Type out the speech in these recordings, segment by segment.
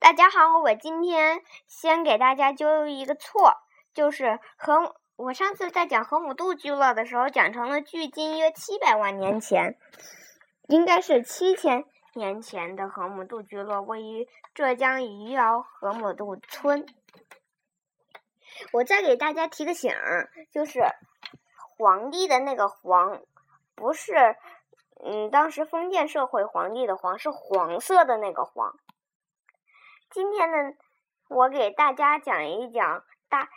大家好，我今天先给大家纠一个错，就是和我上次在讲河姆渡聚落的时候讲成了距今约七百万年前，应该是七千年前的河姆渡聚落位于浙江余姚河姆渡村。我再给大家提个醒儿，就是皇帝的那个皇，不是嗯当时封建社会皇帝的皇，是黄色的那个黄。今天呢，我给大家讲一讲大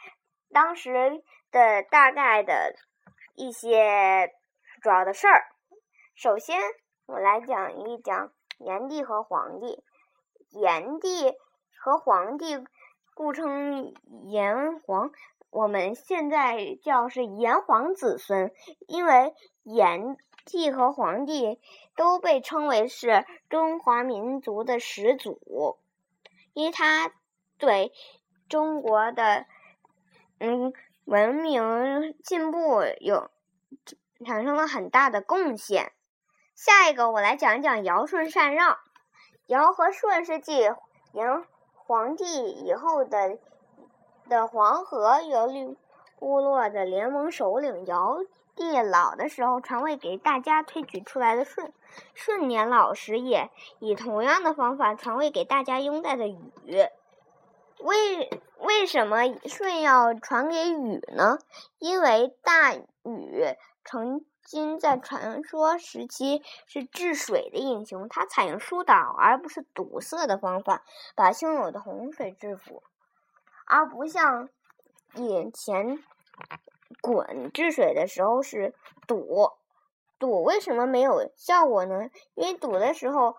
当时的大概的一些主要的事儿。首先，我来讲一讲炎帝和黄帝。炎帝和黄帝故称炎黄，我们现在叫是炎黄子孙，因为炎帝和黄帝都被称为是中华民族的始祖。因为他对中国的嗯文明进步有产生了很大的贡献。下一个，我来讲一讲尧舜禅让。尧和舜是继炎黄帝以后的的黄河游历部落的联盟首领。尧帝老的时候，传位给大家推举出来的舜。舜年老时，也以同样的方法传位给大家拥戴的禹。为为什么舜要传给禹呢？因为大禹曾经在传说时期是治水的英雄，他采用疏导而不是堵塞的方法，把汹涌的洪水制服，而不像以前鲧治水的时候是堵。堵为什么没有效果呢？因为堵的时候，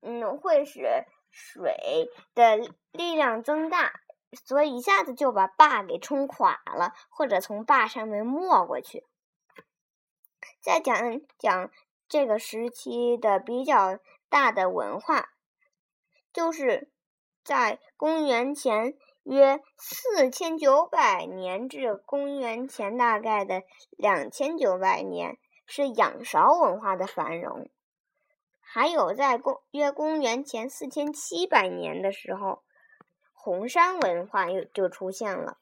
嗯，会使水的力量增大，所以一下子就把坝给冲垮了，或者从坝上面没过去。再讲讲这个时期的比较大的文化，就是在公元前约四千九百年至公元前大概的两千九百年。是仰韶文化的繁荣，还有在公约公元前四千七百年的时候，红山文化又就出现了，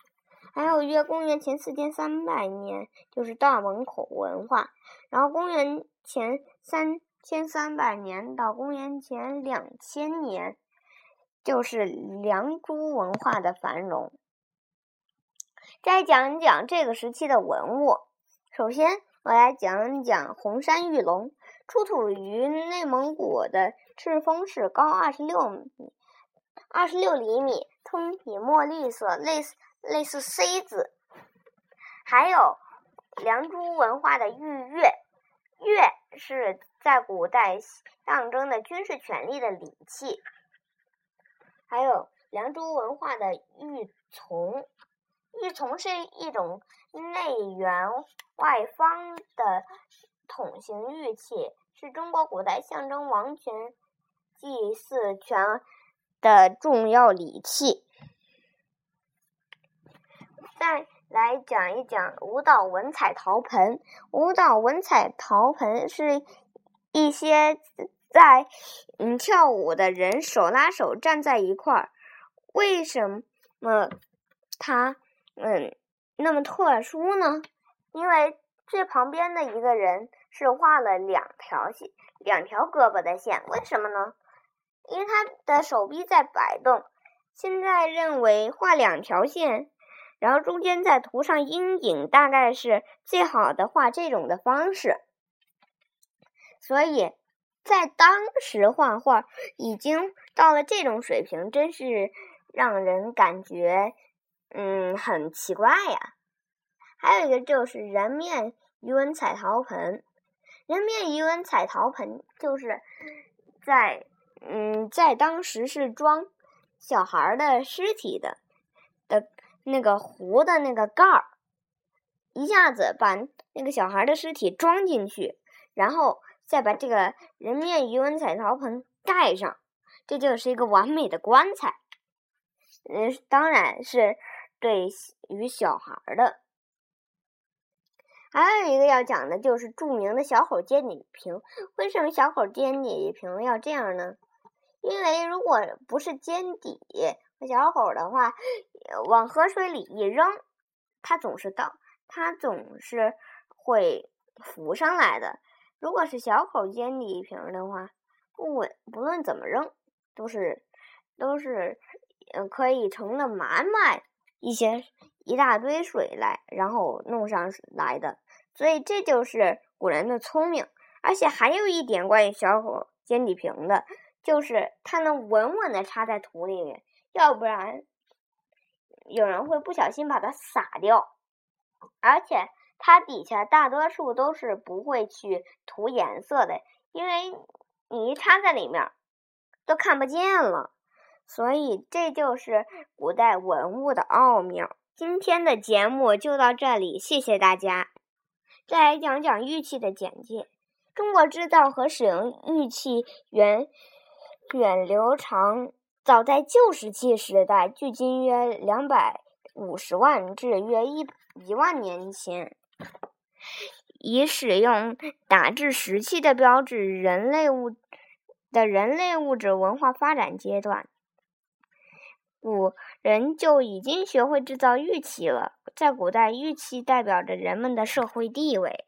还有约公元前四千三百年就是大门口文化，然后公元前三千三百年到公元前两千年，就是良渚文化的繁荣。再讲一讲这个时期的文物，首先。我来讲一讲红山玉龙，出土于内蒙古的赤峰市，高二十六米，二十六厘米，通体墨绿色，类似类似 C 字。还有良渚文化的玉钺，钺是在古代象征的军事权力的礼器。还有良渚文化的玉琮。玉琮是一种内圆外方的筒形玉器，是中国古代象征王权、祭祀权的重要礼器。再来讲一讲舞蹈文彩陶盆。舞蹈文彩陶盆是一些在嗯跳舞的人手拉手站在一块儿。为什么他？嗯，那么特殊呢？因为最旁边的一个人是画了两条线，两条胳膊的线。为什么呢？因为他的手臂在摆动。现在认为画两条线，然后中间再涂上阴影，大概是最好的画这种的方式。所以在当时画画已经到了这种水平，真是让人感觉。嗯，很奇怪呀。还有一个就是人面鱼纹彩陶盆，人面鱼纹彩陶盆就是在嗯，在当时是装小孩的尸体的的那个壶的那个盖儿，一下子把那个小孩的尸体装进去，然后再把这个人面鱼纹彩陶盆盖上，这就是一个完美的棺材。嗯，当然是。对于小孩的，还有一个要讲的就是著名的小口尖底瓶。为什么小口尖底瓶要这样呢？因为如果不是尖底和小口的话，往河水里一扔，它总是倒，它总是会浮上来的。如果是小口尖底瓶的话，不稳，不论怎么扔，都是都是嗯可以盛的满满一些一大堆水来，然后弄上来的。所以这就是古人的聪明。而且还有一点关于小口尖底瓶的，就是它能稳稳的插在土里面，要不然有人会不小心把它洒掉。而且它底下大多数都是不会去涂颜色的，因为你一插在里面都看不见了。所以这就是古代文物的奥妙。今天的节目就到这里，谢谢大家。再来讲讲玉器的简介。中国制造和使用玉器源远流长，早在旧石器时代，距今约两百五十万至约一一万年前，以使用打制石器的标志人类物的人类物质文化发展阶段，古人就已经学会制造玉器了。在古代，玉器代表着人们的社会地位。